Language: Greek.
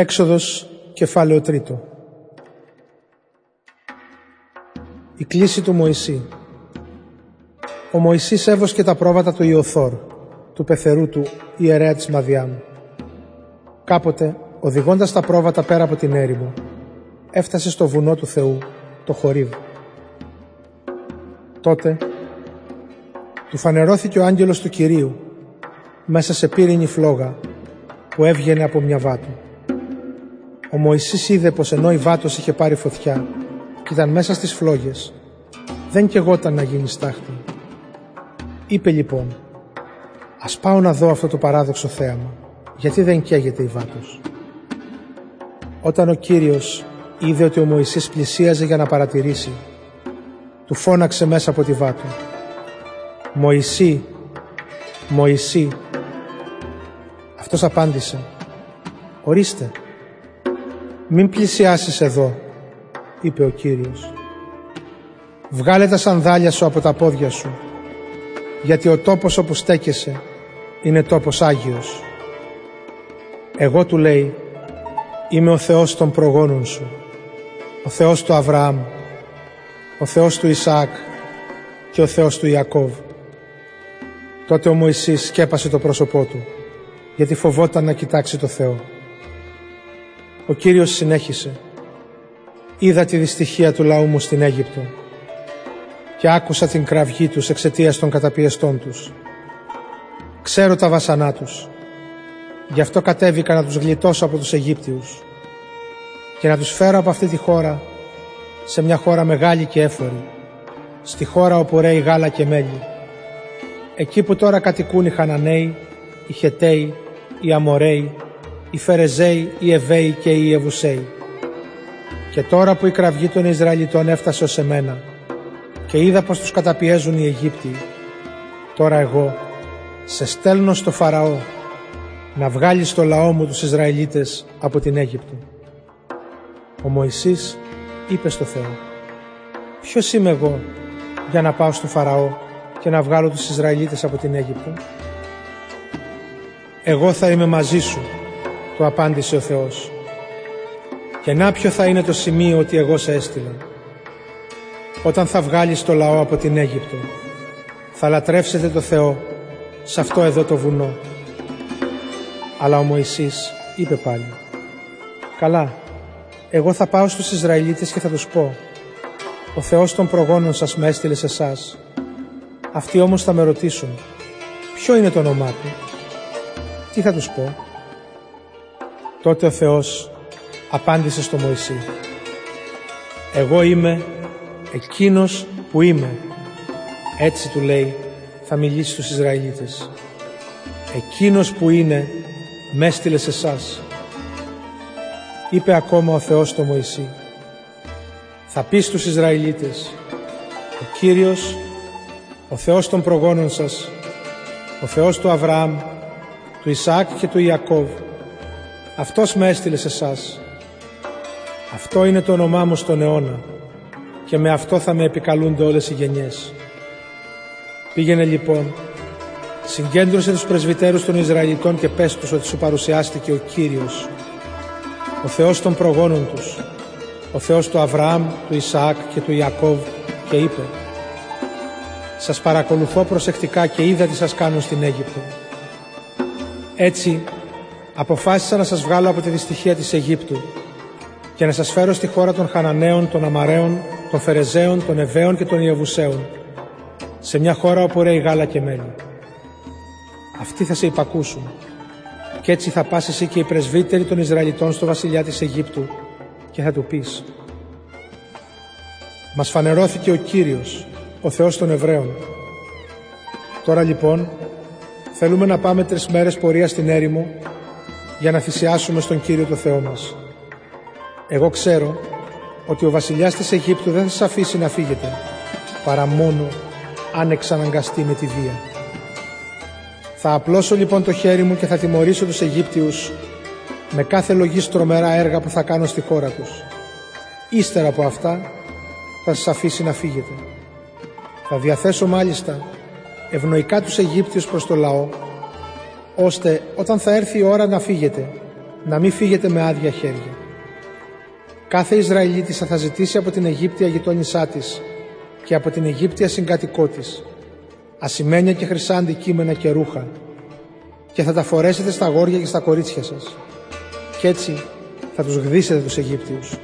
Έξοδος κεφάλαιο τρίτο Η κλίση του Μωυσή Ο Μωυσής έβοσκε τα πρόβατα του Ιωθόρ, του πεθερού του ιερέα της Μαδιάμ. Κάποτε, οδηγώντας τα πρόβατα πέρα από την έρημο, έφτασε στο βουνό του Θεού, το Χορίβ. Τότε, του φανερώθηκε ο άγγελος του Κυρίου, μέσα σε πύρινη φλόγα, που έβγαινε από μια βάτου. Ο Μωυσής είδε πως ενώ η βάτος είχε πάρει φωτιά και ήταν μέσα στις φλόγες, δεν κεγόταν να γίνει στάχτη. Είπε λοιπόν, ας πάω να δω αυτό το παράδοξο θέαμα, γιατί δεν καίγεται η βάτος. Όταν ο Κύριος είδε ότι ο Μωυσής πλησίαζε για να παρατηρήσει, του φώναξε μέσα από τη βάτου. «Μωυσή, Μωυσή». Αυτός απάντησε, «Ορίστε, «Μην πλησιάσεις εδώ», είπε ο Κύριος. «Βγάλε τα σανδάλια σου από τα πόδια σου, γιατί ο τόπος όπου στέκεσαι είναι τόπος Άγιος. Εγώ του λέει, είμαι ο Θεός των προγόνων σου, ο Θεός του Αβραάμ, ο Θεός του Ισαάκ και ο Θεός του Ιακώβ. Τότε ο Μωυσής σκέπασε το πρόσωπό του, γιατί φοβόταν να κοιτάξει το Θεό. Ο Κύριος συνέχισε. «Είδα τη δυστυχία του λαού μου στην Αίγυπτο και άκουσα την κραυγή τους εξαιτίας των καταπιεστών τους. Ξέρω τα βασανά τους, γι' αυτό κατέβηκα να τους γλιτώσω από τους Αιγύπτιους και να τους φέρω από αυτή τη χώρα σε μια χώρα μεγάλη και έφορη, στη χώρα όπου ρέει γάλα και μέλι, εκεί που τώρα κατοικούν οι Χαναναίοι, οι Χεταίοι, οι Αμοραίοι, οι Φερεζαίοι, οι Εβαίοι και οι Ιεβουσαίοι. Και τώρα που η κραυγή των Ισραηλιτών έφτασε ως εμένα και είδα πως τους καταπιέζουν οι Αιγύπτιοι, τώρα εγώ σε στέλνω στο Φαραώ να βγάλεις το λαό μου τους Ισραηλίτες από την Αίγυπτο. Ο Μωυσής είπε στο Θεό «Ποιος είμαι εγώ για να πάω στο Φαραώ και να βγάλω τους Ισραηλίτες από την Αίγυπτο» «Εγώ θα είμαι μαζί σου του απάντησε ο Θεός. Και να ποιο θα είναι το σημείο ότι εγώ σε έστειλα. Όταν θα βγάλεις το λαό από την Αίγυπτο, θα λατρεύσετε το Θεό σε αυτό εδώ το βουνό. Αλλά ο Μωυσής είπε πάλι, «Καλά, εγώ θα πάω στους Ισραηλίτες και θα τους πω, ο Θεός των προγόνων σας με έστειλε σε εσάς. Αυτοί όμως θα με ρωτήσουν, ποιο είναι το όνομά του; Τι θα τους πω; Τότε ο Θεός απάντησε στο Μωυσή «Εγώ είμαι εκείνος που είμαι». Έτσι του λέει θα μιλήσει στους Ισραηλίτες. «Εκείνος που είναι με έστειλες σε εσάς». Είπε ακόμα ο Θεός στο Μωυσή «Θα πεις στους Ισραηλίτες «Ο Κύριος, ο Θεός των προγόνων σας, ο Θεός του Αβραάμ, του Ισαάκ και του Ιακώβ, αυτός με έστειλε σε εσάς. Αυτό είναι το όνομά μου στον αιώνα και με αυτό θα με επικαλούνται όλες οι γενιές. Πήγαινε λοιπόν, συγκέντρωσε τους πρεσβυτέρους των Ισραηλιτών και πες τους ότι σου παρουσιάστηκε ο Κύριος, ο Θεός των προγόνων τους, ο Θεός του Αβραάμ, του Ισαάκ και του Ιακώβ και είπε «Σας παρακολουθώ προσεκτικά και είδα τι σας κάνω στην Αίγυπτο. Έτσι αποφάσισα να σας βγάλω από τη δυστυχία της Αιγύπτου και να σας φέρω στη χώρα των Χαναναίων, των Αμαραίων, των Φερεζαίων, των Εβαίων και των Ιεβουσαίων, σε μια χώρα όπου ρέει γάλα και μέλι. Αυτοί θα σε υπακούσουν και έτσι θα πας εσύ και οι πρεσβύτεροι των Ισραηλιτών στο βασιλιά της Αιγύπτου και θα του πεις «Μας φανερώθηκε ο Κύριος, ο Θεός των Εβραίων. Τώρα λοιπόν θέλουμε να πάμε τρεις μέρες πορεία στην έρημο για να θυσιάσουμε στον Κύριο το Θεό μας. Εγώ ξέρω ότι ο βασιλιάς της Αιγύπτου δεν θα σας αφήσει να φύγετε, παρά μόνο αν εξαναγκαστεί με τη βία. Θα απλώσω λοιπόν το χέρι μου και θα τιμωρήσω τους Αιγύπτιους με κάθε λογής τρομερά έργα που θα κάνω στη χώρα τους. Ύστερα από αυτά θα σας αφήσει να φύγετε. Θα διαθέσω μάλιστα ευνοϊκά τους Αιγύπτιους προς το λαό ώστε όταν θα έρθει η ώρα να φύγετε, να μην φύγετε με άδεια χέρια. Κάθε Ισραηλίτισσα θα ζητήσει από την Αιγύπτια γειτόνισά της και από την Αιγύπτια συγκατοικό της, ασημένια και χρυσά αντικείμενα και ρούχα, και θα τα φορέσετε στα γόρια και στα κορίτσια σας. Κι έτσι θα τους γδίσετε τους Αιγύπτιους.